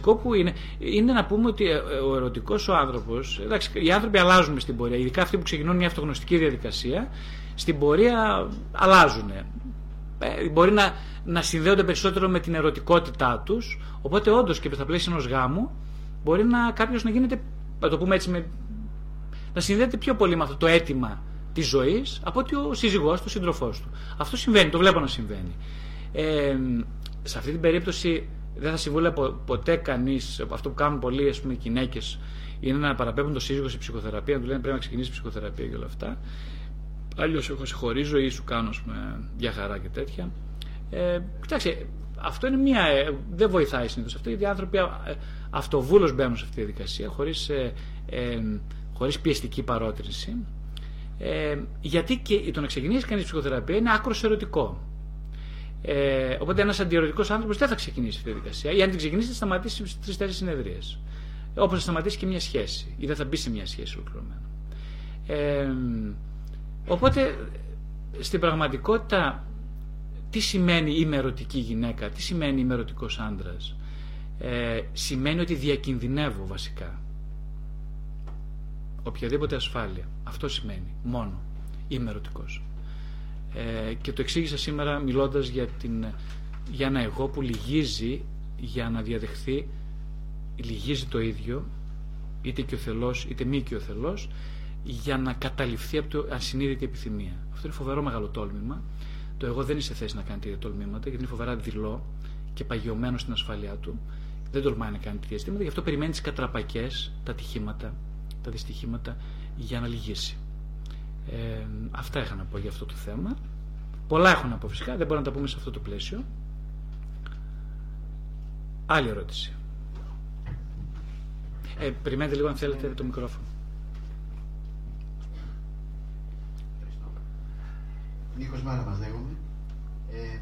που είναι, είναι να πούμε ότι ε, ο ερωτικός ο άνθρωπος. Οι άνθρωποι αλλάζουν στην πορεία. Ειδικά αυτοί που ξεκινούν μια αυτογνωστική διαδικασία, στην πορεία αλλάζουν. Ε, μπορεί να, να συνδέονται περισσότερο με την ερωτικότητά τους. Οπότε, όντως και στα πλαίσια ενός γάμου, μπορεί να κάποιος να γίνεται, να το πούμε έτσι, με, να συνδέεται πιο πολύ με αυτό το αίτημα της ζωής από ότι ο σύζυγός του, ο σύντροφός του. Αυτό συμβαίνει, το βλέπω να συμβαίνει. Ε, σε αυτή την περίπτωση δεν θα συμβούλευε ποτέ κανείς, αυτό που κάνουν πολλοί ας πούμε, γυναίκες, είναι να παραπέμπουν το σύζυγο σε ψυχοθεραπεία, να του λένε πρέπει να ξεκινήσεις ψυχοθεραπεία και όλα αυτά. Αλλιώς εγώ σε χωρίζω ή σου κάνω πούμε, για χαρά και τέτοια. Ε, κοιτάξτε, αυτό είναι μία. Ε, δεν βοηθάει συνήθως αυτό γιατί οι άνθρωποι ε, αυτοβούλως μπαίνουν σε αυτή τη διαδικασία χωρίς ε, ε, χωρίς πιεστική παρότριση. Ε, γιατί και το να ξεκινήσει κανείς ψυχοθεραπεία είναι άκρος ερωτικό. Ε, οπότε ένας αντιερωτικό άνθρωπος δεν θα ξεκινήσει αυτή τη διαδικασία. Ή αν την ξεκινήσει, θα σταματήσει στις τρει-τέσσερι συνεδρίες. Όπως θα σταματήσει και μια σχέση. Ή δεν θα μπει σε μια σχέση ολοκληρωμένα. Ε, οπότε στην πραγματικότητα, τι σημαίνει είμαι ερωτική γυναίκα, τι σημαίνει είμαι ερωτικό άντρας; Ε, σημαίνει ότι διακινδυνεύω βασικά. Οποιαδήποτε ασφάλεια. Αυτό σημαίνει. Μόνο. Είμαι ερωτικός. Ε, και το εξήγησα σήμερα μιλώντας για, την, για ένα εγώ που λυγίζει για να διαδεχθεί λυγίζει το ίδιο είτε και ο θελός είτε μη και ο θελός για να καταληφθεί από το ασυνείδητη επιθυμία. Αυτό είναι φοβερό μεγάλο τόλμημα. Το εγώ δεν είναι σε θέση να κάνει τέτοια τολμήματα γιατί είναι φοβερά δειλό και παγιωμένο στην ασφάλειά του. Δεν τολμάει να κάνει τέτοια αισθήματα, γι' αυτό περιμένει τις κατραπακές, τα ατυχήματα, τα δυστυχήματα για να λυγίσει. Ε, αυτά είχα να πω για αυτό το θέμα. Πολλά έχω να πω φυσικά, δεν μπορούμε να τα πούμε σε αυτό το πλαίσιο. Άλλη ερώτηση. Ε, περιμένετε λίγο αν θέλετε το μικρόφωνο. Νίκος Μάρα μας λέγομαι. Ε,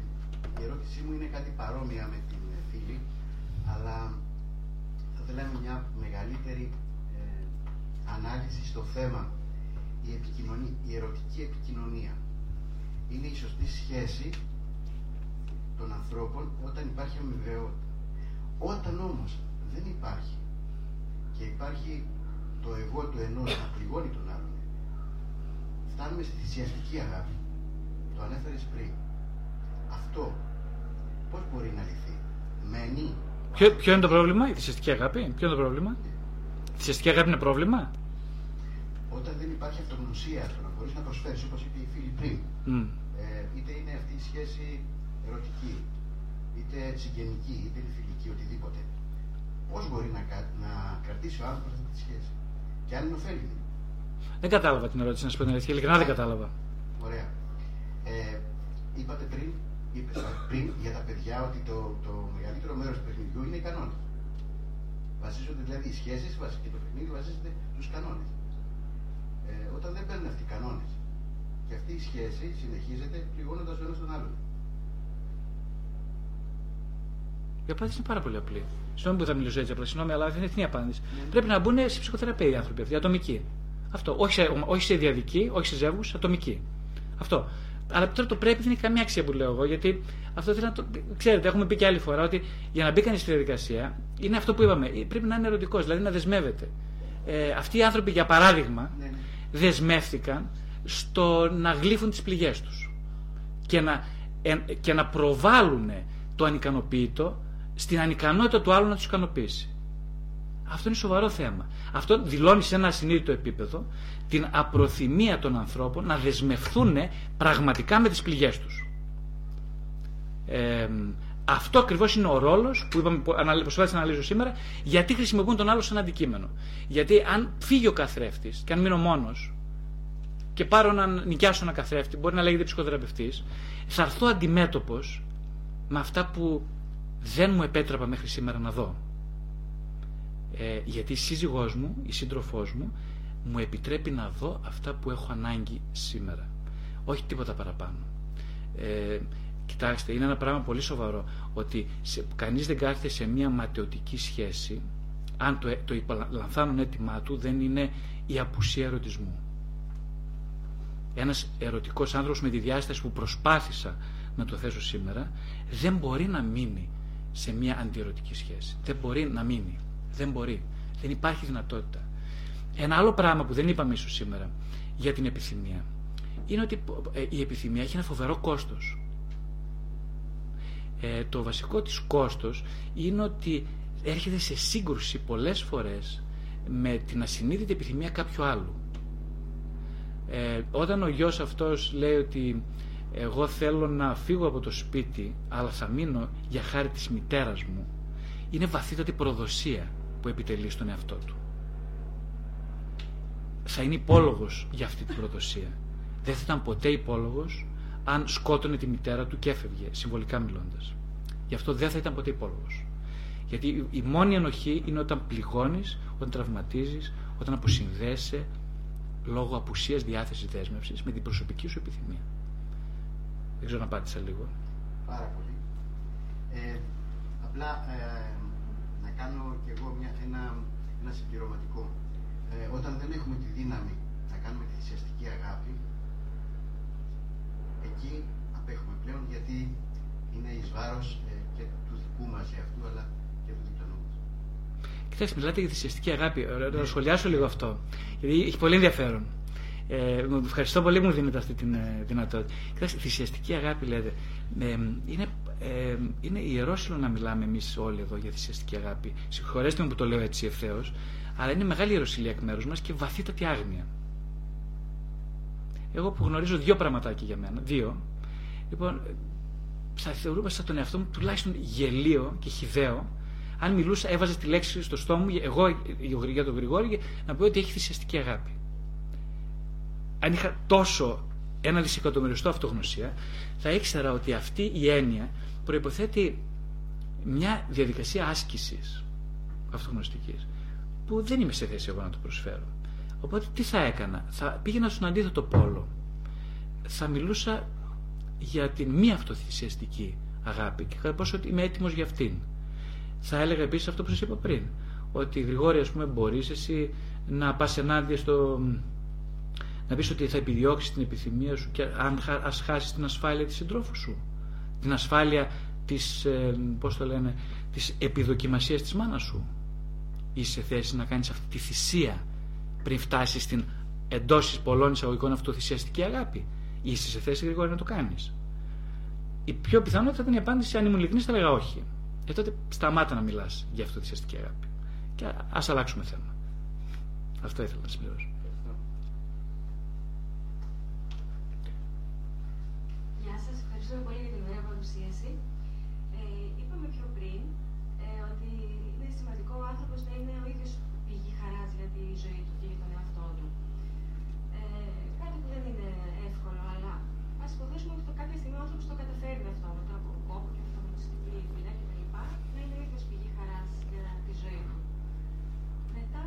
η ερώτησή μου είναι κάτι παρόμοια με την φίλη, αλλά θα θέλαμε μια μεγαλύτερη ε, ανάλυση στο θέμα η, επικοινωνία, η ερωτική επικοινωνία. Είναι η σωστή σχέση των ανθρώπων όταν υπάρχει αμοιβαιότητα. Όταν όμως δεν υπάρχει και υπάρχει το εγώ του ενός να πληγώνει τον άλλον, φτάνουμε στη θυσιαστική αγάπη. Το ανέφερες πριν. Αυτό πώς μπορεί να λυθεί; Μένει. Ποιο, ποιο είναι το πρόβλημα, η θυσιαστική αγάπη, ποιο είναι το πρόβλημα; Η θυσιαστική αγάπη είναι πρόβλημα; Όταν δεν υπάρχει αυτογνωσία στο να μπορείς να προσφέρεις, όπως είπε η φίλη πριν, mm. ε, είτε είναι αυτή η σχέση ερωτική, είτε συγγενική, είτε φιλική, οτιδήποτε, πώς μπορεί να, να κρατήσει ο άνθρωπος αυτή τη σχέση, και αν είναι ωφέλιμη. Δεν κατάλαβα την ερώτηση, να σου πω την αλήθεια. Ειλικρινά δεν κατάλαβα. Ωραία. Ε, είπατε πριν, είπες πριν για τα παιδιά ότι το, το μεγαλύτερο μέρος του παιχνιδιού είναι οι κανόνες. Βασίζονται δηλαδή οι σχέσεις και το παιχνίδι βασίζεται στου κανόνες ε, όταν δεν παίρνουν αυτοί οι κανόνες. Και αυτή η σχέση συνεχίζεται πληγώνοντας ο ένας τον άλλον. Η απάντηση είναι πάρα πολύ απλή. Συγγνώμη που θα μιλήσω έτσι απλά, συγγνώμη, αλλά δεν είναι την απάντηση. Mm. Πρέπει να μπουν σε ψυχοθεραπεία οι άνθρωποι αυτοί, ατομικοί. Αυτό. Όχι σε, όχι σε διαδική, όχι σε ζεύγους, ατομική. Αυτό. Αλλά τώρα το πρέπει δεν έχει καμία αξία που λέω εγώ, γιατί αυτό θέλω να το. Ξέρετε, έχουμε πει και άλλη φορά ότι για να μπει κανείς στη διαδικασία είναι αυτό που είπαμε. Πρέπει να είναι ερωτικός, δηλαδή να δεσμεύεται. Ε, αυτοί οι άνθρωποι, για παράδειγμα, ναι, ναι δεσμεύτηκαν στο να γλύφουν τις πληγές τους και να, και να προβάλλουν το ανικανοποίητο στην ανικανότητα του άλλου να τους ικανοποιήσει. Αυτό είναι σοβαρό θέμα. Αυτό δηλώνει σε ένα ασυνείδητο επίπεδο την απροθυμία των ανθρώπων να δεσμευθούν πραγματικά με τις πληγές τους. Ε, αυτό ακριβώς είναι ο ρόλος που είπαμε, που προσπάθησα να αναλύσω σήμερα, γιατί χρησιμοποιούν τον άλλο σαν αντικείμενο. Γιατί αν φύγει ο καθρέφτης και αν μείνω μόνος και πάρω να νοικιάσω ένα καθρέφτη, μπορεί να λέγεται ψυχοθεραπευτής, θα έρθω αντιμέτωπος με αυτά που δεν μου επέτρεπα μέχρι σήμερα να δω. Ε, γιατί η σύζυγός μου, η σύντροφός μου, μου επιτρέπει να δω αυτά που έχω ανάγκη σήμερα. Όχι τίποτα παραπάνω. Ε, Κοιτάξτε, είναι ένα πράγμα πολύ σοβαρό ότι σε, κανείς δεν κάθεται σε μια ματαιωτική σχέση αν το, το λανθάνον έτοιμά του δεν είναι η απουσία ερωτισμού. Ένας ερωτικός άνθρωπος με τη διάσταση που προσπάθησα να το θέσω σήμερα δεν μπορεί να μείνει σε μια αντιερωτική σχέση. Δεν μπορεί να μείνει. Δεν μπορεί. Δεν υπάρχει δυνατότητα. Ένα άλλο πράγμα που δεν είπαμε ίσως σήμερα για την επιθυμία είναι ότι ε, η επιθυμία έχει ένα φοβερό κόστος. Ε, το βασικό της κόστος είναι ότι έρχεται σε σύγκρουση πολλές φορές με την ασυνείδητη επιθυμία κάποιου άλλου. Ε, όταν ο γιος αυτός λέει ότι εγώ θέλω να φύγω από το σπίτι αλλά θα μείνω για χάρη της μητέρας μου είναι βαθύτατη προδοσία που επιτελεί στον εαυτό του. Θα είναι υπόλογος για αυτή την προδοσία. Δεν θα ήταν ποτέ υπόλογος αν σκότωνε τη μητέρα του και έφευγε, συμβολικά μιλώντας. Γι' αυτό δεν θα ήταν ποτέ υπόλογος. Γιατί η μόνη ενοχή είναι όταν πληγώνεις, όταν τραυματίζεις, όταν αποσυνδέσαι λόγω απουσίας διάθεσης δέσμευσης με την προσωπική σου επιθυμία. Δεν ξέρω να απάντησα λίγο. Πάρα πολύ. Ε, απλά ε, να κάνω κι εγώ μια, ένα, ένα συμπληρωματικό. Ε, όταν δεν έχουμε τη δύναμη να κάνουμε τη θυσιαστική αγάπη, εκεί απέχουμε πλέον γιατί είναι εις βάρος ε, και του δικού μας εαυτού αλλά και του διπλανού μας. Κοιτάξτε, μιλάτε για θυσιαστική αγάπη. Να σχολιάσω λίγο αυτό. Γιατί έχει πολύ ενδιαφέρον. Ε, ευχαριστώ πολύ που μου δίνετε αυτή τη ε, δυνατότητα. Κοιτάξτε, θυσιαστική αγάπη λέτε. Ε, είναι, ε, είναι ιερόσιλο να μιλάμε εμείς όλοι εδώ για θυσιαστική αγάπη. Συγχωρέστε μου που το λέω έτσι ευθέως, αλλά είναι μεγάλη ιεροσιλία εκ μέρους μας και βαθύτατη άγνοια. Εγώ που γνωρίζω δύο πραγματάκια για μένα, δύο, λοιπόν, θα θεωρούμε σαν τον εαυτό μου τουλάχιστον γελίο και χιδαίο αν μιλούσα, έβαζε τη λέξη στο στόμα μου, εγώ για τον Γρηγόρη, να πω ότι έχει θυσιαστική αγάπη αν είχα τόσο ένα δισεκατομμυριστό αυτογνωσία, θα ήξερα ότι αυτή η έννοια προϋποθέτει μια διαδικασία άσκησης αυτογνωστικής που δεν είμαι σε θέση εγώ να το προσφέρω. Οπότε τι θα έκανα, θα πήγαινα στον αντίθετο πόλο. Θα μιλούσα για την μη αυτοθυσιαστική αγάπη και κατά πόσο είμαι έτοιμος για αυτήν. Θα έλεγα επίσης αυτό που σας είπα πριν, ότι Γρηγόρη ας πούμε μπορείς εσύ να πας ενάντια στο να πεις ότι θα επιδιώξεις την επιθυμία σου και αν ας χάσεις την ασφάλεια της συντρόφου σου. Την ασφάλεια της, ε, πώς το λένε, της επιδοκιμασίας της μάνας σου. Είσαι σε θέση να κάνεις αυτή τη θυσία πριν φτάσεις στην εντός πολλών εισαγωγικών αυτοθυσιαστική αγάπη. Είσαι σε θέση γρήγορα να το κάνεις. Η πιο πιθανότητα θα ήταν η απάντηση αν ήμουν ειλικρινής θα έλεγα όχι. Ε, τότε σταμάτα να μιλάς για αυτοθυσιαστική αγάπη. Και ας αλλάξουμε θέμα. Αυτό ήθελα να συμπληρώσω. ευχαριστούμε πολύ για την ωραία παρουσίαση. Ε, είπαμε πιο πριν ε, ότι είναι σημαντικό ο άνθρωπο να είναι ο ίδιο πηγή χαρά για τη ζωή του και για τον εαυτό του. Ε, κάτι που δεν είναι εύκολο, αλλά α υποθέσουμε ότι το κάποια στιγμή ο άνθρωπο το καταφέρει αυτό μετά από κόπο και αυτογνωστική δουλειά κτλ. Να είναι ο ίδιο πηγή χαρά για τη ζωή του. Μετά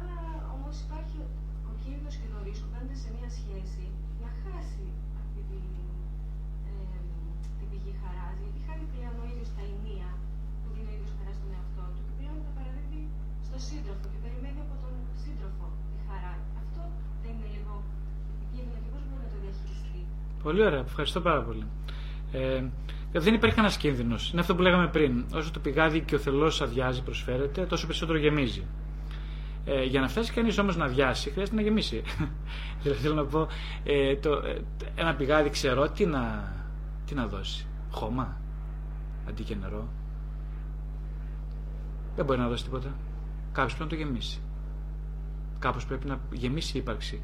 όμω υπάρχει ο κίνδυνο και το ρίσκο μπαίνοντα σε μια σχέση να χάσει πλέον ο ίδιο τα ενία που δίνει ο ίδιο χαρά στον εαυτό του και πλέον τα παραδίδει στον σύντροφο και περιμένει από τον σύντροφο τη χαρά. Αυτό δεν είναι λίγο επικίνδυνο και πώ μπορεί να το διαχειριστεί. Πολύ ωραία, ευχαριστώ πάρα πολύ. Ε, δεν υπάρχει κανένας κίνδυνος. Είναι αυτό που λέγαμε πριν. Όσο το πηγάδι και ο θελό αδειάζει, προσφέρεται, τόσο περισσότερο γεμίζει. Ε, για να φτάσει κανείς όμως να αδειάσει, χρειάζεται να γεμίσει. δηλαδή θέλω να πω, ε, το, ε, ένα πηγάδι ξέρω τι να, τι να δώσει. Χώμα αντί και νερό. Δεν μπορεί να δώσει τίποτα. Κάποιος πρέπει να το γεμίσει. Κάπως πρέπει να γεμίσει η ύπαρξη.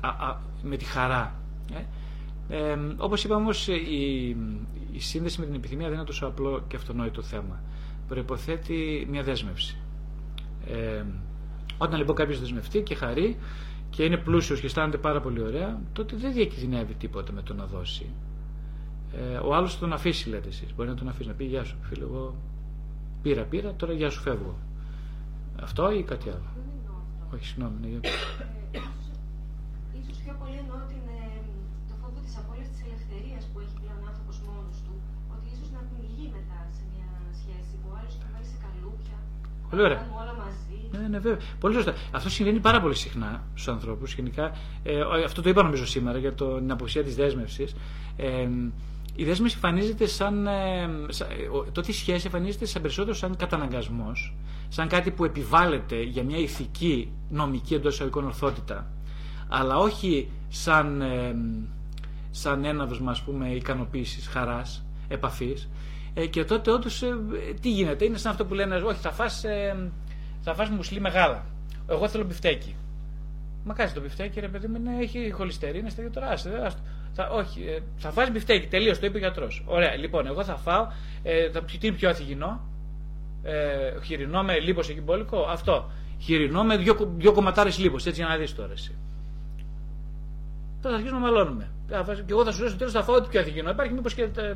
Α, α, με τη χαρά. Ε; Ε, όπως είπαμε όμως η, η σύνδεση με την επιθυμία δεν είναι τόσο απλό και αυτονόητο θέμα. Προποθέτει μια δέσμευση. Ε, όταν λοιπόν κάποιος δεσμευτεί και χαρεί και είναι πλούσιος και αισθάνεται πάρα πολύ ωραία, τότε δεν διακινδυνεύει τίποτα με το να δώσει. Ε, ο άλλος τον αφήσει, λέτε εσείς. Μπορεί να τον αφήσει να πει Γεια σου, φίλε. Εγώ πήρα, πήρα, τώρα γεια σου φεύγω. Αυτό ή κάτι άλλο; Όχι, συγγνώμη. Ναι, ε, ίσως πιο πολύ εννοώ την, ε, το φόβο της απώλειας της ελευθερίας που έχει πλέον ο άνθρωπος μόνος του, ότι ίσως να πνιγεί μετά σε μια σχέση που ο άλλος θα βάλει σε καλούπια, Πολύ ωραία. όλα μαζί. Ναι, ναι, βέβαια. Πολύ σωστά. Αυτό συμβαίνει πάρα πολύ συχνά στους ανθρώπους. Γενικά, ε, αυτό το είπα νομίζω σήμερα για το, την αποσία της δέσμευσης. Ε, η δέσμευση εμφανίζεται σαν. Ε, σαν τότε η σχέση εμφανίζεται σαν περισσότερο σαν καταναγκασμός, σαν κάτι που επιβάλλεται για μια ηθική, νομική εντός εισαγωγικών ορθότητα, αλλά όχι σαν, ε, σαν έναυσμα ας πούμε ικανοποίησης, χαράς, επαφής. Ε, και τότε όντως ε, τι γίνεται, είναι σαν αυτό που λένε, όχι θα φας, ε, θα φας μούσλι με γάλα, εγώ θέλω μπιφτέκι. Μα κάτσε το μπιφτέκι, ρε παιδί μου, ναι, έχει χοληστερίνη, είναι τώρα, άσε, θα, όχι, ε, θα φας μπιφτέκι, τελείως το είπε ο γιατρός. Ωραία, λοιπόν, εγώ θα φάω, ε, θα, τι είναι πιο ανθυγιεινό, ε, χοιρινό με λίπος εγκυμπόλικο, αυτό. Χοιρινό με δύο, δύο κομματάρες λίπος, έτσι για να δεις τώρα εσύ. Τώρα θα αρχίσουμε να μαλώνουμε. Και εγώ θα σου λέω στο τέλος θα φάω ό,τι πιο αθυγινό. Υπάρχει μήπως και ε,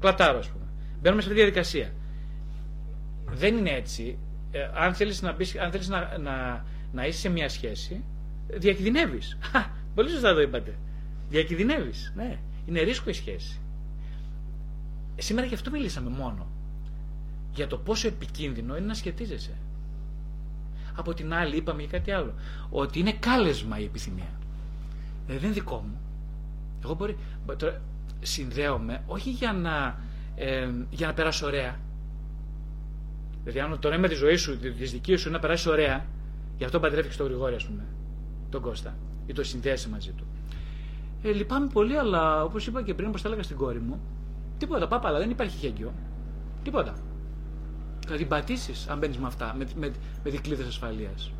κλατάρο, ας πούμε. Μπαίνουμε σε αυτή τη διαδικασία. Δεν είναι έτσι. Ε, αν θέλεις να, αν θέλεις να, να, να είσαι σε μια σχέση, διακινδυνεύεις. Πολύ σωστά το είπατε. Διακινδυνεύεις. Ναι. Είναι ρίσκο η σχέση. Ε, σήμερα γι' αυτό μιλήσαμε μόνο. Για το πόσο επικίνδυνο είναι να σχετίζεσαι. Από την άλλη, είπαμε για κάτι άλλο. Ότι είναι κάλεσμα η επιθυμία. Δηλαδή δεν είναι δικό μου. Εγώ μπορεί. Τώρα, συνδέομαι όχι για να, ε, για να περάσω ωραία. Δηλαδή, αν το νόημα της ζωής σου, της δικής σου, είναι να περάσεις ωραία, γι' αυτό παντρεύει τον Γρηγόρη, ας πούμε, τον Κώστα, ή το συνδέεσαι μαζί του. Ε, λυπάμαι πολύ, αλλά όπως είπα και πριν, όπως τα έλεγα στην κόρη μου, τίποτα, πάπα, αλλά δεν υπάρχει χέγγιο. Τίποτα. Θα την πατήσεις αν μπαίνεις με αυτά, με, με, με δικλείδες ασφαλείας.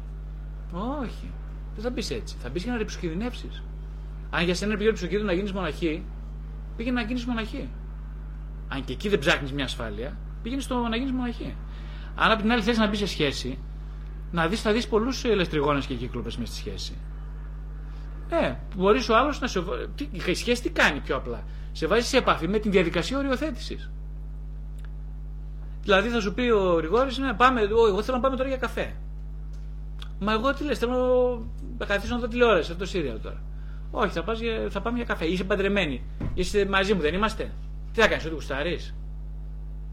Όχι. Δεν θα μπεις έτσι. Θα μπεις για να ρηψοκινδυνεύσεις. Αν για σένα είναι πιο ρηψοκίνδυνο να γίνεις μοναχή, πήγαινε να γίνεις μοναχή. Αν και εκεί δεν ψάχνεις μια ασφάλεια, πήγαινε στο να γίνεις μοναχή. Αν από την άλλη θες να μπεις σε σχέση, να δεις, θα δεις πολλούς ελευθεριγόνε και κύκλοπες μες στη σχέση. Ε, μπορείς ο άλλος να σε. Τι, η σχέση τι κάνει πιο απλά; Σε βάζει σε επαφή με την διαδικασία οριοθέτησης. Δηλαδή θα σου πει ο Ριγόρη, ναι, πάμε, εγώ θέλω να πάμε τώρα για καφέ. Μα εγώ τι λες, θέλω να καθίσω να δω τηλεόραση, αυτό το σύριαλ τώρα. Όχι, θα, πας θα πάμε για καφέ. Είσαι παντρεμένη. Είσαι μαζί μου, δεν είμαστε. Τι θα κάνεις, ότι γουστάρεις;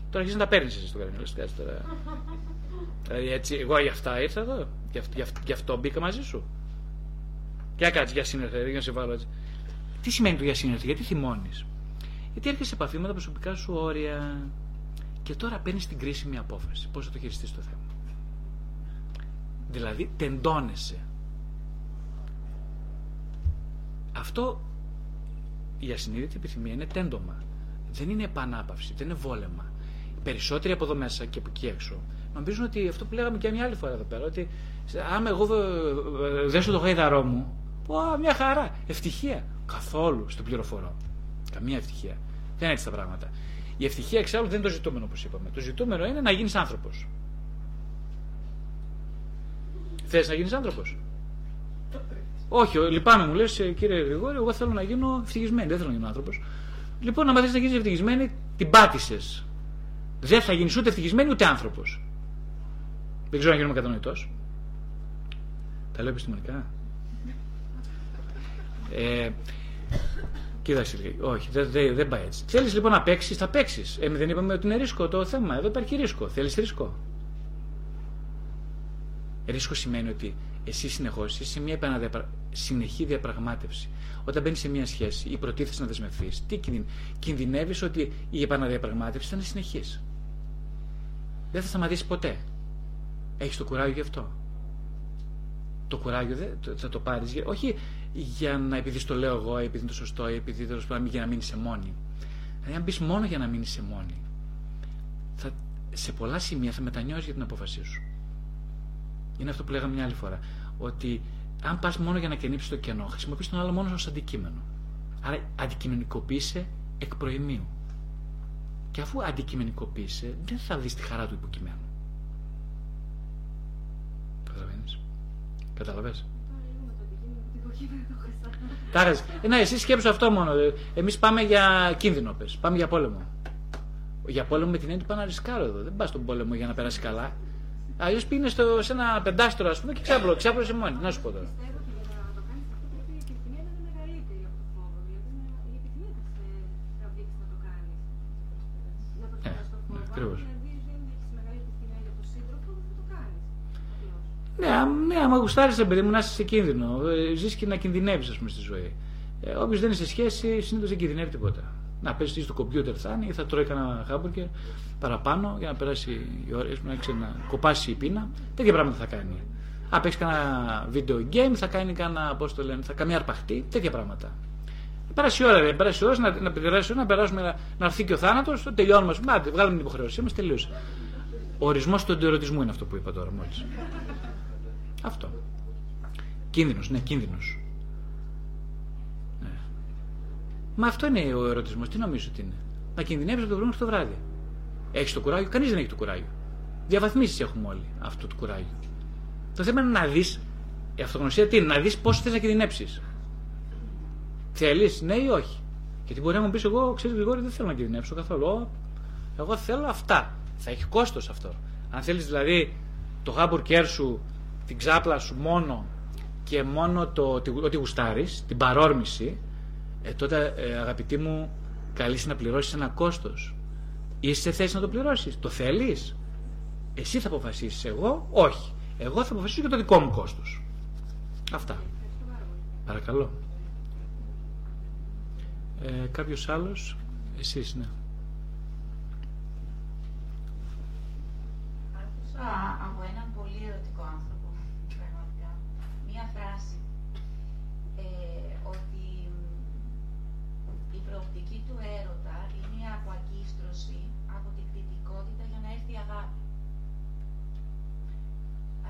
Τώρα αρχίζεις να τα παίρνεις εσύ στο κανένα. Τώρα. Δηλαδή έτσι, εγώ για αυτά ήρθα εδώ. Γι' αυτό μπήκα μαζί σου. Και έκατσε για σύνερθε, για να σε βάλω έτσι. Τι σημαίνει το για σύνερθε, γιατί θυμώνεις; Γιατί έρχεσαι σε επαφή με τα προσωπικά σου όρια και τώρα παίρνεις την κρίσιμη απόφαση. Πώς θα το χειριστείς το θέμα; Δηλαδή, τεντώνεσαι. Αυτό η ασυνείδητη επιθυμία είναι τέντομα. Δεν είναι επανάπαυση, δεν είναι βόλεμα. Οι περισσότεροι από εδώ μέσα και από εκεί έξω νομίζουν ότι αυτό που λέγαμε και μια άλλη φορά εδώ πέρα, ότι άμα εγώ δέσω το γαϊδαρό μου, Πω, μια χαρά. Ευτυχία. Καθόλου στο πληροφορώ. Καμία ευτυχία. Δεν είναι έτσι τα πράγματα. Η ευτυχία εξάλλου δεν είναι το ζητούμενο όπως είπαμε. Το ζητούμενο είναι να γίνεις άνθρωπος. Θες να γίνεις άνθρωπος; Όχι, λυπάμαι μου λες, κύριε Γρηγόρη, εγώ θέλω να γίνω ευτυχισμένη. Δεν θέλω να γίνω άνθρωπος. Λοιπόν, αν θε να γίνει ευτυχισμένη, την πάτησες. Δεν θα γίνεις ούτε ευτυχισμένη ούτε άνθρωπος. Δεν ξέρω αν γίνομαι κατανοητός. Τα λέω επιστημονικά. Ε, κοίταξε, όχι, δεν, δεν, δεν πάει έτσι. Θέλεις λοιπόν να παίξεις, θα παίξεις. Ε, δεν είπαμε ότι είναι ρίσκο το θέμα. Εδώ υπάρχει ρίσκο. Θέλεις ρίσκο. Ρίσκο σημαίνει ότι εσύ συνεχώς είσαι σε μια επαναδιαπρα... συνεχή διαπραγμάτευση. Όταν μπαίνεις σε μια σχέση ή προτίθεσαι να δεσμευτεί, τι κινδυ... κινδυνεύεις ότι η επαναδιαπραγμάτευση θα είναι συνεχής. Δεν θα σταματήσει ποτέ. Έχεις το κουράγιο γι' αυτό. Το κουράγιο δεν θα το πάρεις. Όχι για να επειδή το λέω εγώ, επειδή είναι το σωστό, ή επειδή τέλος πάντων για να μείνεις σε μόνη. Δηλαδή, αν μπεις μόνο για να μείνεις σε μόνη, θα, σε πολλά σημεία θα μετανιώσεις για την απόφασή σου. Είναι αυτό που λέγαμε μια άλλη φορά. Ότι αν πας μόνο για να κενύψει το κενό, χρησιμοποιείς τον άλλο μόνο ως αντικείμενο. Άρα αντικειμενικοποίησε εκ προημίου. Και αφού αντικειμενικοποίησε, δεν θα δεις τη χαρά του υποκειμένου. Καταλαβαίνεις; Καταλαβες; Τάρας. Ε, ναι, εσύ σκέψου αυτό μόνο. Εμείς πάμε για κίνδυνο, πες. Πάμε για πόλεμο. Για πόλεμο με την έννοια του πάω να ρισκάρω εδώ. Δεν πας στον πόλεμο για να περάσει καλά. Αλλιώς πήγαινε σε ένα πεντάστρο, ας πούμε, και ξάπλω, ξάπλωσε μόνη. Να σου πω τώρα. Ακριβώς. Ναι, ναι άμα γουστάρεις, παιδί μου, να είσαι σε κίνδυνο. Ε, Ζεις και να κινδυνεύεις, ας πούμε, στη ζωή. Ε, Όποιος δεν είναι σε σχέση, συνήθως δεν κινδυνεύει τίποτα. Να παίζει στο κομπιούτερ θα είναι ή θα τρώει κανένα χάμπουργκερ παραπάνω για να περάσει οι ώρε, να, να κοπάσει η πείνα. Τέτοια πράγματα θα κάνει. Αν παίξει κανένα video game, θα κάνει κανένα, πώς το λένε, θα κάνει αρπαχτή, τέτοια πράγματα. Πέρασε η ώρα, ρε, πέρασε η ώρα να, να, να, να περάσουμε, να, να έρθει και ο θάνατος, το τελειώνουμε. Μάτε, βγάλουμε την υποχρεώσή μας, τελείωσε. Ο ορισμός του αντιερωτισμού είναι αυτό που είπα τώρα μόλις. Αυτό. Κίνδυνος, ναι, κίνδυνος. Ναι. Μα αυτό είναι ο ερωτισμός. Τι νομίζω ότι είναι; Να κινδυνεύεις από το πρωί το βράδυ. Έχεις το κουράγιο, κανείς δεν έχει το κουράγιο. Διαβαθμίσεις έχουμε όλοι αυτό το κουράγιο. Το θέμα είναι να δεις, η αυτογνωσία τι είναι, να δεις πώς θες να κινδυνεύσει. Θέλεις, ναι ή όχι; Γιατί μπορεί να μου πεις, εγώ ξέρεις Γρηγόρη, δεν θέλω να κινδυνεύσω καθόλου. Εγώ θέλω αυτά. Θα έχει κόστος αυτό. Αν θέλεις δηλαδή το χάμπουργκερ σου, την ξάπλα σου μόνο και μόνο το ότι γουστάρεις, την παρόρμηση, ε, τότε ε, αγαπητή μου, καλείσαι να πληρώσεις ένα κόστος. Είσαι σε θέση να το πληρώσεις. Το θέλεις; Εσύ θα αποφασίσεις. Εγώ, όχι. Εγώ θα αποφασίσω για το δικό μου κόστος. Αυτά. Παρακαλώ. Ε, κάποιος άλλος, εσείς ναι. Άκουσα από έναν πολύ ερωτικό άνθρωπο, πραγματικά, μία φράση, προοπτική του έρωτα είναι η αποκίστρωση από την κριτικότητα για να έρθει η αγάπη.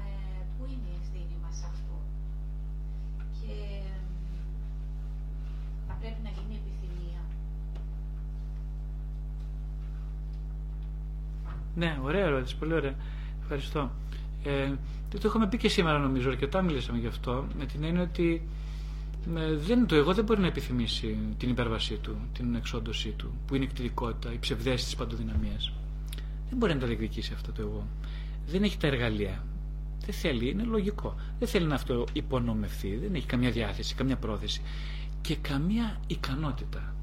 Ε, πού είναι η ευθύνη μας αυτό; Και θα πρέπει να γίνει επιθυμία. Ναι, ωραία ερώτηση, πολύ ωραία. Ευχαριστώ. Ε, το είχαμε πει και σήμερα νομίζω, αρκετά μιλήσαμε γι' αυτό, με την έννοια ότι ε, δεν, το εγώ δεν μπορεί να επιθυμήσει την υπέρβασή του, την εξόντωσή του, που είναι η κτηρικότητα, η ψευδέστηση της παντοδυναμίας. Δεν μπορεί να τα διεκδικήσει αυτό το εγώ. Δεν έχει τα εργαλεία. Δεν θέλει, είναι λογικό. Δεν θέλει να αυτό υπονομευθεί, δεν έχει καμιά διάθεση, καμιά πρόθεση και καμία ικανότητα.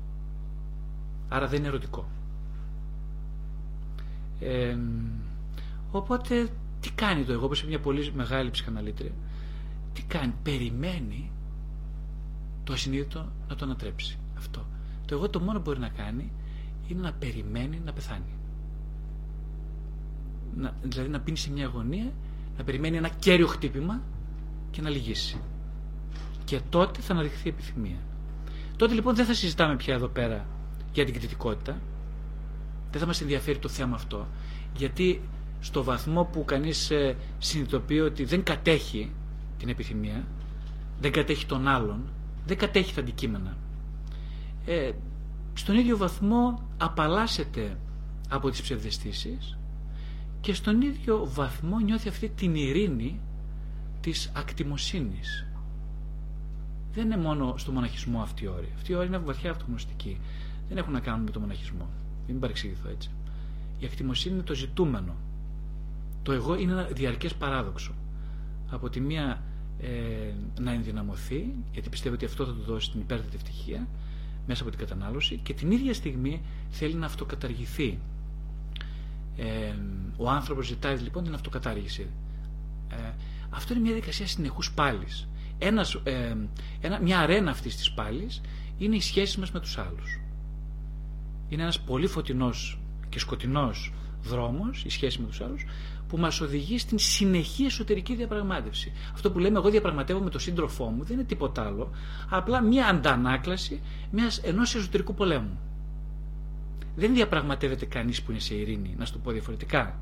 Άρα δεν είναι ερωτικό. Ε, οπότε τι κάνει το εγώ, όπως είναι μια πολύ μεγάλη ψυχαναλήτρια, τι κάνει, περιμένει το ασυνείδητο να το ανατρέψει. Αυτό. Το εγώ το μόνο που μπορεί να κάνει είναι να περιμένει να πεθάνει. Να, δηλαδή να πίνει σε μια αγωνία, να περιμένει ένα κέριο χτύπημα και να λυγίσει. Και τότε θα αναδειχθεί επιθυμία. Τότε λοιπόν δεν θα συζητάμε πια εδώ πέρα για την κριτικότητα. Δεν θα μας ενδιαφέρει το θέμα αυτό. Γιατί στο βαθμό που κανείς ε, συνειδητοποιεί ότι δεν κατέχει την επιθυμία, δεν κατέχει τον άλλον, δεν κατέχει τα αντικείμενα. Ε, στον ίδιο βαθμό απαλλάσσεται από τις ψευδεστήσεις και στον ίδιο βαθμό νιώθει αυτή την ειρήνη της ακτιμοσύνης. Δεν είναι μόνο στο μοναχισμό αυτή η όρη. Αυτή η όρη είναι βαθιά αυτογνωστική. Δεν έχουν να κάνουν με το μοναχισμό. Μην παρεξηγηθώ έτσι. Η ακτιμοσύνη είναι το ζητούμενο. Το εγώ είναι ένα διαρκές παράδοξο. Από τη μία ε, να ενδυναμωθεί, γιατί πιστεύω ότι αυτό θα του δώσει την υπέρτατη ευτυχία μέσα από την κατανάλωση και την ίδια στιγμή θέλει να αυτοκαταργηθεί. Ε, ο άνθρωπος ζητάει λοιπόν την αυτοκατάργηση. Ε, αυτό είναι μια διαδικασία συνεχούς πάλης. Ένας, ε, ένα, μια αρένα αυτής της πάλης είναι η σχέση μας με τους άλλους. Είναι ένας πολύ φωτεινός και σκοτεινός δρόμος, η σχέση με τους άλλους, που μας οδηγεί στην συνεχή εσωτερική διαπραγμάτευση. Αυτό που λέμε εγώ διαπραγματεύω με τον σύντροφό μου δεν είναι τίποτα άλλο, απλά μια αντανάκλαση μιας, ενός εσωτερικού πολέμου. Δεν διαπραγματεύεται κανείς που είναι σε ειρήνη, να σου το πω διαφορετικά.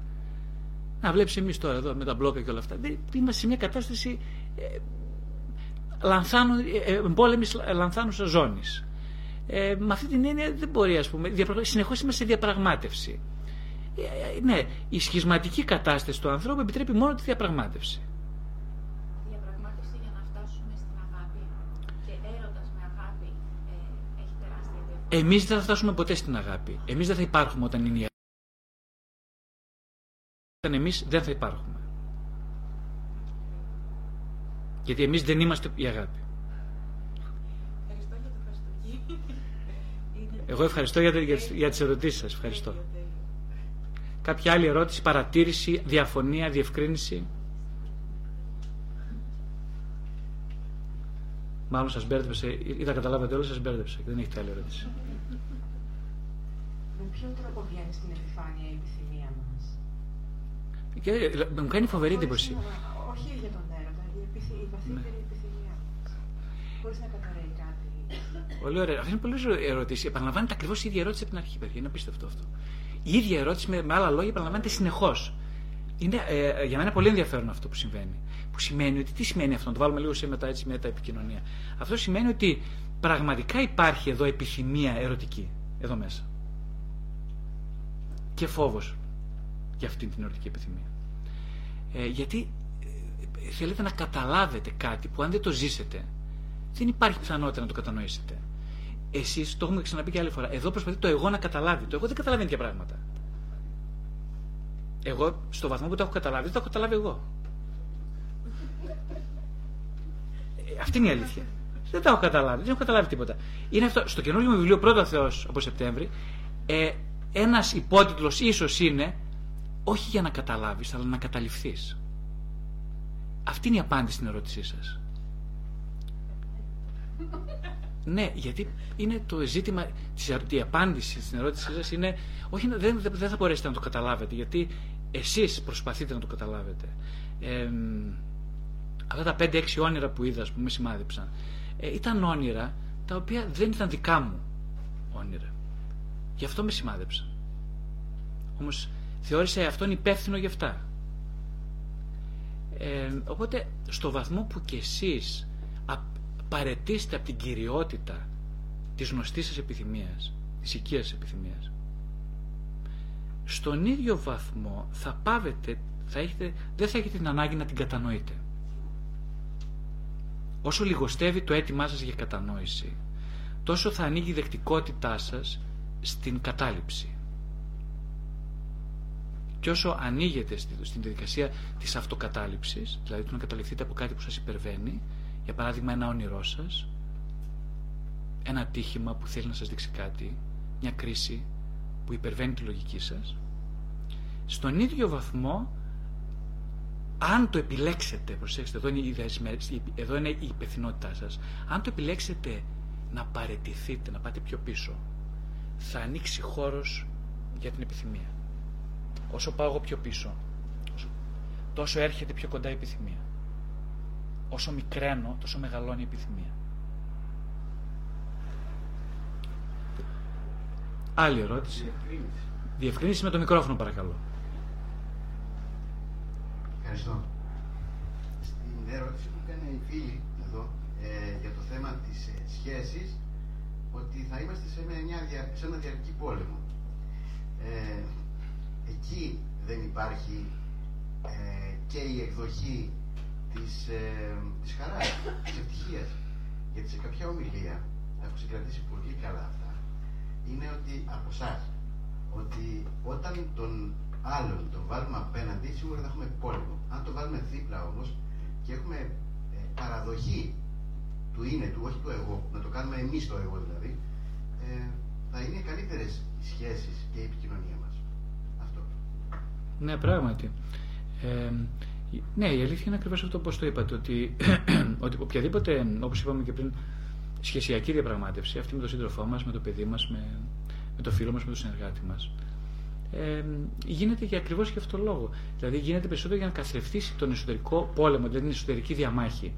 Να βλέπεις εμείς τώρα εδώ με τα μπλόκα και όλα αυτά. είμαστε σε μια κατάσταση ε, λανθάνου, ε, εμπόλεμης λανθάνουσα ζώνης. Ε, με αυτή την έννοια δεν μπορεί, ας πούμε, συνεχώς είμαστε σε διαπραγμάτευση. Ε, ε, ναι, η σχισματική κατάσταση του ανθρώπου επιτρέπει μόνο τη διαπραγμάτευση. Διαπραγμάτευση για να φτάσουμε στην αγάπη και έρωτας με αγάπη ε, έχει τεράστια διαφορά. Εμείς δεν θα φτάσουμε ποτέ στην αγάπη. Εμείς δεν θα υπάρχουμε όταν είναι η αγάπη. Όταν εμείς δεν θα υπάρχουμε. Γιατί εμείς δεν είμαστε η αγάπη. Ευχαριστώ για το Χριστούγεννη. Εγώ ευχαριστώ για, για, για τις ερωτήσεις σας. Ευχαριστώ. Κάποια άλλη ερώτηση, παρατήρηση, διαφωνία, διευκρίνηση; Μάλλον σας μπέρδεψε, ή τα καταλάβατε όλοι, σας μπέρδεψε και δεν έχετε άλλη ερώτηση. ποιο τρόπο βγαίνει στην επιφάνεια η επιθυμία μας; Και ε, μου κάνει φοβερή εντύπωση. Όχι για τον έρωτα, η, επιθυ... η βαθύτερη ναι. επιθυμία μας. Χωρίς να καταραίει κάτι. Πολύ ωραία. Αυτή είναι πολύ ωραία ερώτηση. Επαναλαμβάνεται ακριβώς η ίδια ερώτηση από την αρχή, παιδιά. Είναι απίστευτο αυτό. Η ίδια ερώτηση με, με άλλα λόγια επαναλαμβάνεται συνεχώς. Είναι ε, για μένα πολύ ενδιαφέρον αυτό που συμβαίνει. Που σημαίνει ότι τι σημαίνει αυτό, να το βάλουμε λίγο σε μετά, έτσι, μετά επικοινωνία. Αυτό σημαίνει ότι πραγματικά υπάρχει εδώ επιθυμία ερωτική, εδώ μέσα. Και φόβος για αυτή την ερωτική επιθυμία. Ε, γιατί ε, θέλετε να καταλάβετε κάτι που αν δεν το ζήσετε, δεν υπάρχει πιθανότητα να το κατανοήσετε. Εσείς το έχουμε ξαναπεί και άλλη φορά. Εδώ προσπαθεί το εγώ να καταλάβει. Το εγώ δεν καταλαβαίνει τέτοια πράγματα. Εγώ στο βαθμό που το έχω καταλάβει, δεν το έχω καταλάβει εγώ. Ε, αυτή είναι η αλήθεια. Δεν τα έχω καταλάβει. Δεν έχω καταλάβει τίποτα. Είναι αυτό. Στο καινούργιο μου βιβλίο Πρώτο Θεός από Σεπτέμβρη, ε, ένας υπότιτλος ίσως είναι όχι για να καταλάβεις, αλλά να καταληφθείς. Αυτή είναι η απάντηση στην ερώτησή σας. Ναι, γιατί είναι το ζήτημα, η απάντηση στην ερώτησή σας είναι, όχι, δεν, δεν θα μπορέσετε να το καταλάβετε, γιατί εσείς προσπαθείτε να το καταλάβετε. Ε, αυτά τα 5-6 όνειρα που είδα, που με σημάδεψαν, ε, ήταν όνειρα τα οποία δεν ήταν δικά μου όνειρα. Γι' αυτό με σημάδεψαν. Όμως θεώρησα αυτόν υπεύθυνο γι' αυτά. Ε, οπότε στο βαθμό που κι εσείς παρετήσετε από την κυριότητα της γνωστής σας επιθυμίας, της οικίας επιθυμίας, στον ίδιο βαθμό θα πάβετε, θα έχετε, δεν θα έχετε την ανάγκη να την κατανοείτε. Όσο λιγοστεύει το αίτημά σας για κατανόηση, τόσο θα ανοίγει η δεκτικότητά σας στην κατάληψη. Και όσο ανοίγετε στην διαδικασία της αυτοκατάληψης, δηλαδή του να καταληφθείτε από κάτι που σας υπερβαίνει, για παράδειγμα ένα όνειρό σας, ένα ατύχημα που θέλει να σας δείξει κάτι, μια κρίση που υπερβαίνει τη λογική σας, στον ίδιο βαθμό αν το επιλέξετε, προσέξτε, εδώ είναι η, εδώ είναι η υπευθυνότητά σας, αν το επιλέξετε να παρετηθείτε, να πάτε πιο πίσω, θα ανοίξει χώρος για την επιθυμία. Όσο πάω εγώ πιο πίσω, τόσο έρχεται πιο κοντά η επιθυμία. Όσο μικραίνω, τόσο μεγαλώνει η επιθυμία. Άλλη ερώτηση. Διευκρίνηση με το μικρόφωνο παρακαλώ. Ευχαριστώ. Στην ερώτηση που έκανε η φίλη εδώ ε, για το θέμα της ε, σχέσης ότι θα είμαστε σε, μια, σε ένα διαρκή πόλεμο. Ε, εκεί δεν υπάρχει ε, και η εκδοχή της, ε, της χαράς, της ευτυχίας. Γιατί σε κάποια ομιλία, έχω συγκρατήσει πολύ καλά αυτά, είναι ότι από εσάς ότι όταν τον άλλον τον βάλουμε απέναντι, σίγουρα θα έχουμε πόλεμο. Αν το βάλουμε δίπλα όμως και έχουμε ε, παραδοχή του είναι του, όχι του εγώ, να το κάνουμε εμείς το εγώ δηλαδή, ε, θα είναι καλύτερες οι σχέσεις και η επικοινωνία μας. Αυτό. Ναι, πράγματι. Ε, ναι, η αλήθεια είναι ακριβώς αυτό όπω το είπατε, ότι, ότι οποιαδήποτε, όπως είπαμε και πριν, σχεσιακή διαπραγμάτευση, αυτή με τον σύντροφό μας, με το παιδί μας, με, με το φίλο μας, με τον συνεργάτη μας, ε, γίνεται και ακριβώς για αυτό το λόγο. Δηλαδή γίνεται περισσότερο για να καθρεφτήσει τον εσωτερικό πόλεμο, δηλαδή την εσωτερική διαμάχη.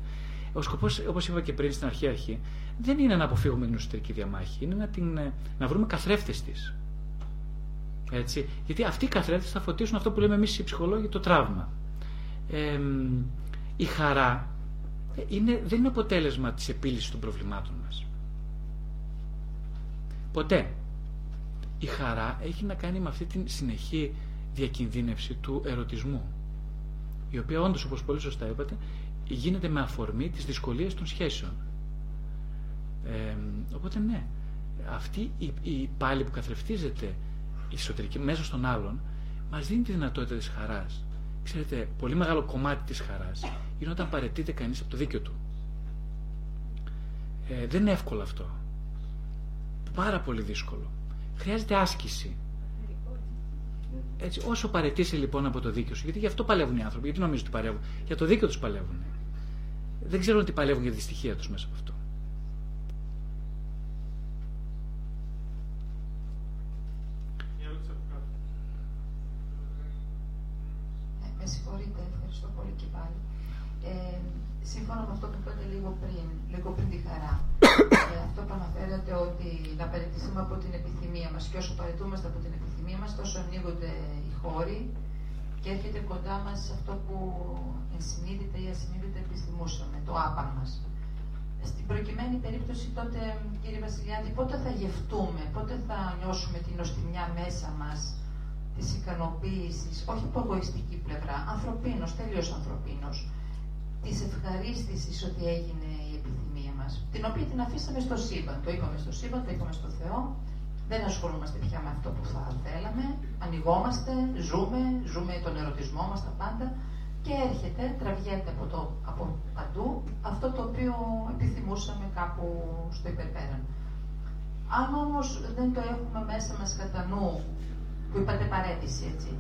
Ο σκοπός, όπως είπα και πριν στην αρχή, αρχή, δεν είναι να αποφύγουμε την εσωτερική διαμάχη, είναι να, την, ε, να βρούμε καθρέφτες της. Έτσι. Γιατί αυτοί οι καθρέφτες θα φωτίσουν αυτό που λέμε εμείς οι ψυχολόγοι το τραύμα. Ε, η χαρά είναι, δεν είναι αποτέλεσμα της επίλυσης των προβλημάτων μας. Ποτέ. Η χαρά έχει να κάνει με αυτή την συνεχή διακινδύνευση του ερωτισμού η οποία όντως όπως πολύ σωστά είπατε γίνεται με αφορμή τις δυσκολίες των σχέσεων. Ε, οπότε ναι αυτή η, η πάλι που καθρεφτίζεται η εσωτερική μέσα στον άλλον μας δίνει τη δυνατότητα της χαράς ξέρετε πολύ μεγάλο κομμάτι της χαράς είναι όταν παρετείται κανείς από το δίκιο του ε, δεν είναι εύκολο αυτό πάρα πολύ δύσκολο Χρειάζεται άσκηση. Έτσι, όσο παρετήσει λοιπόν από το δίκαιο σου, γιατί γι' αυτό παλεύουν οι άνθρωποι, γιατί νομίζω ότι παλεύουν; Για το δίκαιο τους παλεύουν. Δεν ξέρουν ότι παλεύουν για τη δυστυχία τους μέσα από αυτό. σύμφωνα με αυτό που είπατε λίγο πριν, λίγο πριν τη χαρά, ε, αυτό που αναφέρατε ότι να παραιτηθούμε από την επιθυμία μας και όσο παραιτούμαστε από την επιθυμία μας, τόσο ανοίγονται οι χώροι και έρχεται κοντά μας αυτό που ενσυνείδητα ή ασυνείδητα επιθυμούσαμε, το άπαν μας. Στην προκειμένη περίπτωση τότε, κύριε Βασιλιάδη, πότε θα γευτούμε, πότε θα νιώσουμε την οστιμιά μέσα μας, της ικανοποίησης, όχι από εγωιστική πλευρά, ανθρωπίνος, τελείως ανθρωπίνος, της ευχαρίστησης ότι έγινε η επιθυμία μας, την οποία την αφήσαμε στο σύμπαν, το είπαμε στο σύμπαν, το είπαμε στο Θεό, δεν ασχολούμαστε πια με αυτό που θα θέλαμε, ανοιγόμαστε, ζούμε, ζούμε τον ερωτισμό μας τα πάντα και έρχεται, τραβιέται από, το, από παντού αυτό το οποίο επιθυμούσαμε κάπου στο υπερπέραν. Αν όμως δεν το έχουμε μέσα μας κατά νου, που είπατε παρέτηση έτσι,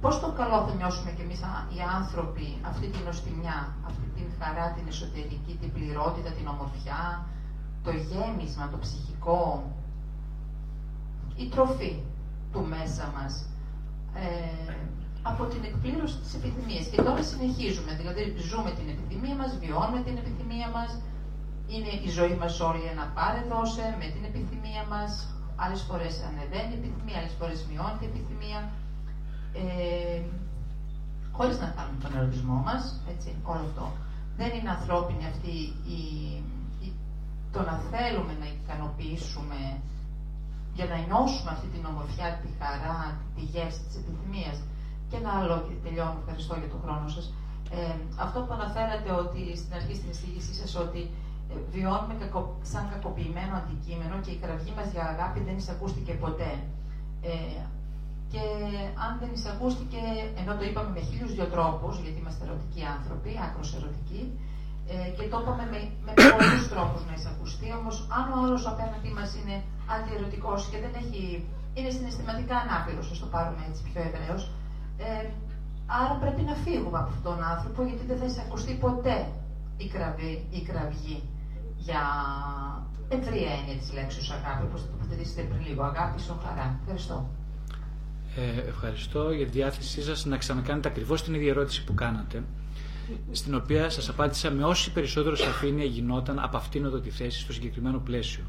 πώς το καλό θα νιώσουμε κι εμείς οι άνθρωποι αυτή την οστιμιά, αυτή την χαρά, την εσωτερική, την πληρότητα, την ομορφιά, το γέμισμα, το ψυχικό, η τροφή του μέσα μας ε, από την εκπλήρωση της επιθυμίας. Και τώρα συνεχίζουμε, δηλαδή ζούμε την επιθυμία μας, βιώνουμε την επιθυμία μας, είναι η ζωή μας όλη ένα πάρε δώσε με την επιθυμία μας, άλλες φορές ανεβαίνει η επιθυμία, άλλες φορές μειώνει την επιθυμία, ε, χωρίς να κάνουμε τον ερωτισμό μας, έτσι, όλο αυτό. Δεν είναι ανθρώπινη αυτή η, η, το να θέλουμε να ικανοποιήσουμε για να νιώσουμε αυτή την ομορφιά, τη χαρά, τη γεύση της επιθυμίας. Και ένα άλλο, και τελειώνω, ευχαριστώ για τον χρόνο σας. Ε, αυτό που αναφέρατε ότι στην αρχή στην εισήγησή σας ότι ε, βιώνουμε κακο, σαν κακοποιημένο αντικείμενο και η κραυγή μας για αγάπη δεν εισακούστηκε ποτέ. Ε, και αν δεν εισακούστηκε, ενώ το είπαμε με χίλιους δυο τρόπους, γιατί είμαστε ερωτικοί άνθρωποι, άκρος ερωτικοί, ε, και το είπαμε με, με πολλούς τρόπους να εισακουστεί. Όμως, αν ο άλλος απέναντί μας είναι αντιερωτικός και δεν έχει, είναι συναισθηματικά ανάπηρος, ας το πάρουμε έτσι πιο ευρέως, ε, άρα πρέπει να φύγουμε από αυτόν τον άνθρωπο, γιατί δεν θα εισακουστεί ποτέ η, κραυγή, η κραυγή για ευρία έννοια της λέξης αγάπη, όπως το τοποθετήσετε πριν λίγο. Αγάπη, χαρά. Ευχαριστώ. Ε, ευχαριστώ για τη διάθεσή σας να ξανακάνετε ακριβώς την ίδια ερώτηση που κάνατε στην οποία σας απάντησα με όση περισσότερο σαφήνεια γινόταν από αυτήν εδώ τη θέση στο συγκεκριμένο πλαίσιο.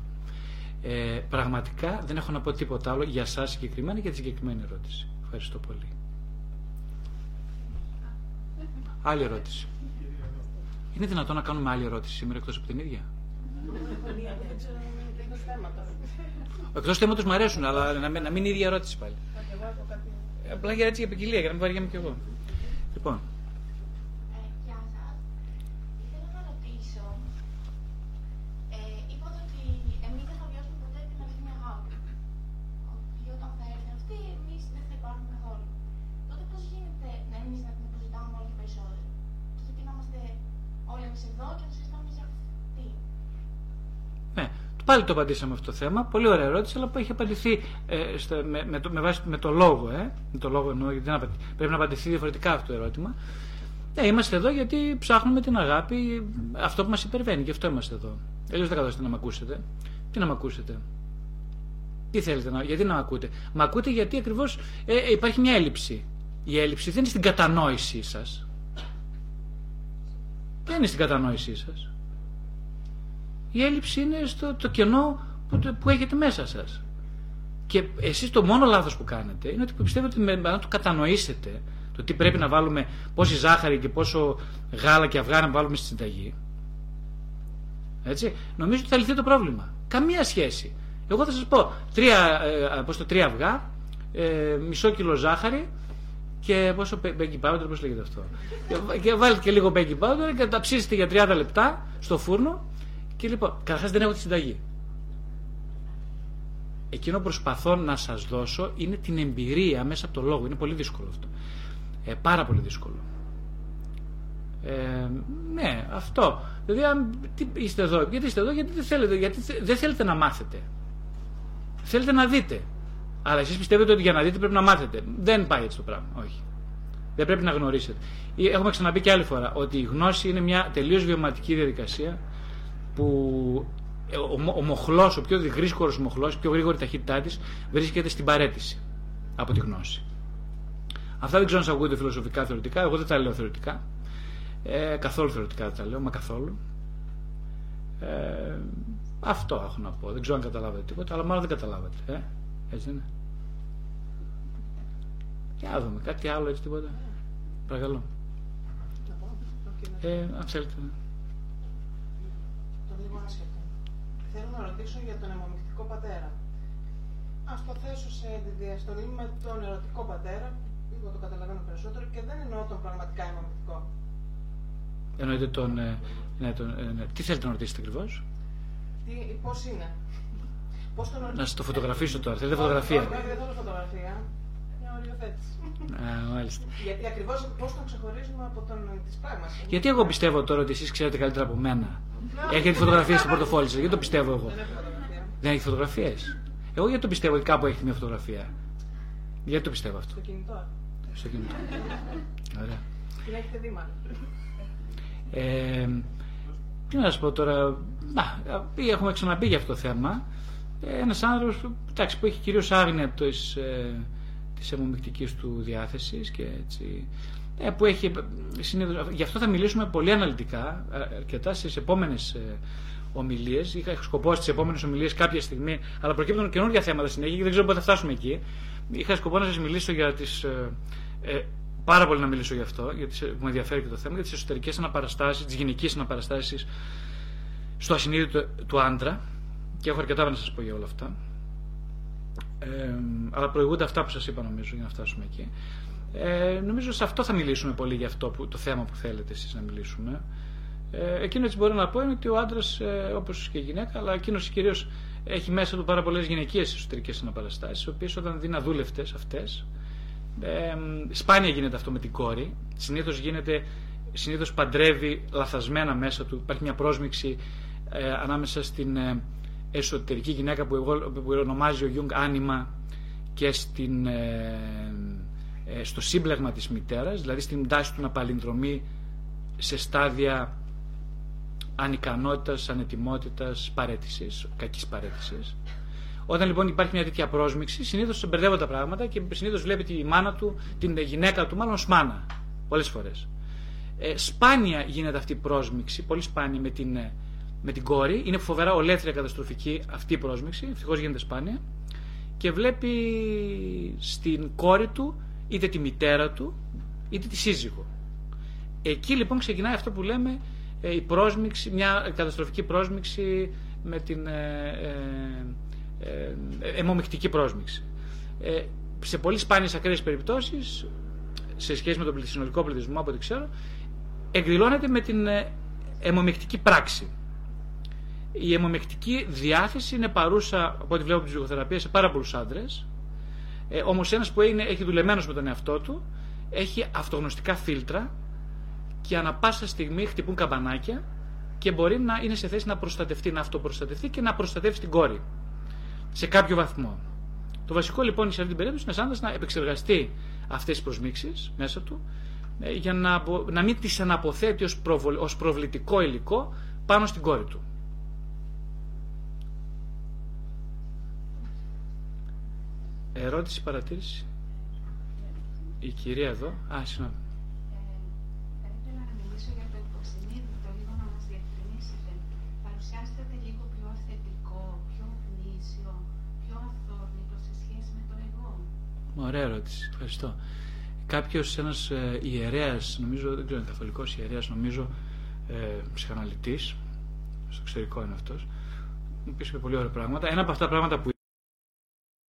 Ε, πραγματικά δεν έχω να πω τίποτα άλλο για σας συγκεκριμένα και για τη συγκεκριμένη ερώτηση. Ευχαριστώ πολύ. Άλλη ερώτηση. Είναι δυνατόν να κάνουμε άλλη ερώτηση σήμερα εκτός από την ίδια; Εκτός θέματος μου αρέσουν, αλλά να μην, να μην είναι η ίδια ερώτηση πάλι. Απλά για έτσι για ποικιλία, για να μην βαριέμαι κι εγώ. Λοιπόν, Πάλι το απαντήσαμε αυτό το θέμα. Πολύ ωραία ερώτηση, αλλά που έχει απαντηθεί ε, στο, με, με, το, με, βάση, με το λόγο. Ε, με το λόγο εννοώ, γιατί δεν πρέπει να απαντηθεί διαφορετικά αυτό το ερώτημα. Ε, είμαστε εδώ γιατί ψάχνουμε την αγάπη, αυτό που μας υπερβαίνει. Γι' αυτό είμαστε εδώ. Αλλιώ δεν κατάσταση να με ακούσετε. Τι να με ακούσετε; Τι θέλετε να, γιατί να με ακούτε; Μ' ακούτε γιατί ακριβώς ε, υπάρχει μια έλλειψη. Η έλλειψη δεν είναι στην κατανόησή σας. Δεν είναι στην κατανόησή σας. Η έλλειψη είναι στο το κενό που, που έχετε μέσα σας. Και εσείς το μόνο λάθος που κάνετε είναι ότι πιστεύετε ότι να το κατανοήσετε το τι πρέπει να βάλουμε, πόση ζάχαρη και πόσο γάλα και αυγά να βάλουμε στη συνταγή. Έτσι, νομίζω ότι θα λυθεί το πρόβλημα. Καμία σχέση. Εγώ θα σας πω, τρία, ε, το, τρία αυγά, ε, μισό κιλό ζάχαρη και πόσο baking powder, πώς λέγεται αυτό. και, και βάλετε και λίγο baking powder και τα ψήσετε για 30 λεπτά στο φούρνο και λοιπόν, καταρχάς δεν έχω τη συνταγή. Εκείνο που προσπαθώ να σας δώσω είναι την εμπειρία μέσα από το λόγο. Είναι πολύ δύσκολο αυτό. Ε, πάρα πολύ δύσκολο. Ε, ναι, αυτό. Δηλαδή, αν, τι, είστε εδώ, γιατί είστε εδώ, γιατί δεν θέλετε, γιατί δεν θέλετε να μάθετε. Θέλετε να δείτε. Αλλά εσείς πιστεύετε ότι για να δείτε πρέπει να μάθετε. Δεν πάει έτσι το πράγμα. Όχι. Δεν πρέπει να γνωρίσετε. Έχουμε ξαναπεί και άλλη φορά ότι η γνώση είναι μια τελείως βιωματική διαδικασία που ε, ο, ο μοχλός, ο πιο γρήγορος μοχλός, η πιο γρήγορη ταχύτητά της βρίσκεται στην παρέτηση από τη γνώση. Αυτά δεν ξέρω αν σα ακούγονται φιλοσοφικά θεωρητικά, εγώ δεν τα λέω θεωρητικά. Ε, καθόλου θεωρητικά τα λέω, μα καθόλου. Ε, αυτό έχω να πω. Δεν ξέρω αν καταλάβατε τίποτα, αλλά μάλλον δεν καταλάβατε. Ε; Έτσι είναι. Για να δούμε. Κάτι άλλο έτσι τίποτα. Παρακαλώ. Ε, αν θέλετε. Το λίγο άσχετο. Θέλω να ρωτήσω για τον αιμομυκτικό πατέρα. Ας το θέσω σε διαστολή με τον ερωτικό πατέρα, λίγο το καταλαβαίνω περισσότερο και δεν εννοώ τον πραγματικά αιμομυκτικό. Εννοείται τον. Ε, ναι, τον ε, ναι. Τι θέλετε να ρωτήσετε ακριβώς; Τι, πώς είναι; Πώς τον Να σα το φωτογραφίσω τώρα. Θέλετε φωτογραφία; Όχι, όχι, δεν θέλω φωτογραφία. Μια οριοθέτηση. Α, μάλιστα. Γιατί ακριβώς πώς τον ξεχωρίζουμε από τον της πράγμας. Γιατί εγώ πιστεύω τώρα ότι εσείς ξέρετε καλύτερα από μένα. Έχετε φωτογραφίες στο πορτοφόλι σας. Γιατί το πιστεύω εγώ. Δεν έχω φωτογραφία. Δεν έχει φωτογραφίες. Εγώ γιατί το πιστεύω ότι κάπου έχει μια φωτογραφία; Γιατί το πιστεύω αυτό; Στο κινητό. Στο κινητό. Ωραία. Την έχετε δει μάλλον. Ε, τι να σας πω τώρα; Να, έχουμε ξαναπεί για αυτό το θέμα. Ένας άνθρωπος εντάξει, που έχει κυρίως άγνοια της, ε, της αιμομυκτικής του διάθεσης και έτσι, ε, που έχει συνήθως, γι' αυτό θα μιλήσουμε πολύ αναλυτικά ε, αρκετά στις επόμενες ε, ομιλίες. Είχα σκοπό στις επόμενες ομιλίες κάποια στιγμή αλλά προκύπτουν καινούργια θέματα συνέχεια και δεν ξέρω πότε θα φτάσουμε εκεί. Είχα σκοπό να σας μιλήσω για τις ε, ε, πάρα πολύ να μιλήσω γι' αυτό γιατί σε- που με ενδιαφέρει και το θέμα για τις εσωτερικές αναπαραστάσεις, τις γυναικείες αναπαραστάσεις στο ασυνείδητο του, του άντρα. Και έχω αρκετά να σας πω για όλα αυτά ε, αλλά προηγούνται αυτά που σας είπα νομίζω για να φτάσουμε εκεί. Ε, νομίζω σε αυτό θα μιλήσουμε πολύ για αυτό που, το θέμα που θέλετε εσείς να μιλήσουμε. Ε, εκείνο έτσι μπορώ να πω είναι ότι ο άντρας, ε, όπως και η γυναίκα, αλλά εκείνος κυρίως έχει μέσα του πάρα πολλές γυναικείες εσωτερικές αναπαραστάσεις, οι οποίες όταν είναι αδούλευτες αυτές, ε, σπάνια γίνεται αυτό με την κόρη. Συνήθως γίνεται, συνήθως παντρεύει λαθασμένα μέσα του. Υπάρχει μια πρόσμιξη ε, ανάμεσα στην ε, εσωτερική γυναίκα που, εγώ, που ονομάζει ο Γιούγκ άνιμα και στην, ε, ε, στο σύμπλεγμα της μητέρας, δηλαδή στην τάση του να παλινδρομεί σε στάδια ανικανότητας, ανετοιμότητας, παρέτησης, κακής παρέτησης. Όταν λοιπόν υπάρχει μια τέτοια πρόσμιξη, συνήθως μπερδεύονται τα πράγματα και συνήθως βλέπει τη μάνα του, την γυναίκα του μάλλον ως μάνα, πολλές φορές. Ε, σπάνια γίνεται αυτή η πρόσμιξη, πολύ σπάνια με την, ε, με την κόρη. Είναι φοβερά ολέθρια καταστροφική αυτή η πρόσμιξη, ευτυχώς γίνεται σπάνια. Και βλέπει στην κόρη του είτε τη μητέρα του είτε τη σύζυγο. Εκεί λοιπόν ξεκινάει αυτό που λέμε ε, η πρόσμιξη, μια καταστροφική πρόσμιξη με την ε, ε, ε, αιμομυκτική πρόσμιξη. Ε, σε πολύ σπάνιες ακραίες περιπτώσεις, σε σχέση με τον συνολικό πληθυσμό από ό,τι ξέρω, εκδηλώνεται με την ε, αιμομυκτική πράξη. Η αιμομυκτική διάθεση είναι παρούσα, από ό,τι βλέπω από τη ψυχοθεραπεία, σε πάρα πολλούς άντρες. Ε, όμως ένας που είναι, έχει δουλεμένος με τον εαυτό του, έχει αυτογνωστικά φίλτρα και ανα πάσα στιγμή χτυπούν καμπανάκια και μπορεί να είναι σε θέση να προστατευτεί, να αυτοπροστατευτεί και να προστατεύσει την κόρη. Σε κάποιο βαθμό. Το βασικό λοιπόν σε αυτή την περίπτωση είναι σαν να επεξεργαστεί αυτές τις προσμίξεις μέσα του ε, για να, μπο- να μην τις αναποθέτει ως ως προβλητικό υλικό πάνω στην κόρη του. Ερώτηση, παρατήρηση. Η κυρία εδώ. Α, συγγνώμη. Θα ήθελα να μιλήσω για το υποσυνείδητο, λίγο να μας διευκρινίσετε. Παρουσιάστηκε λίγο πιο θετικό, πιο γνήσιο, πιο αθόρμητο σε σχέση με το εγώ. Ωραία ερώτηση. Ευχαριστώ. Κάποιος, ένας ε, ιερέας, νομίζω, δεν ξέρω, είναι καθολικός ιερέας, νομίζω, ε, ψυχαναλυτής, στο εξωτερικό είναι αυτός, μου πεις και πολύ ωραία πράγματα. Ένα από αυτά τα πράγματα που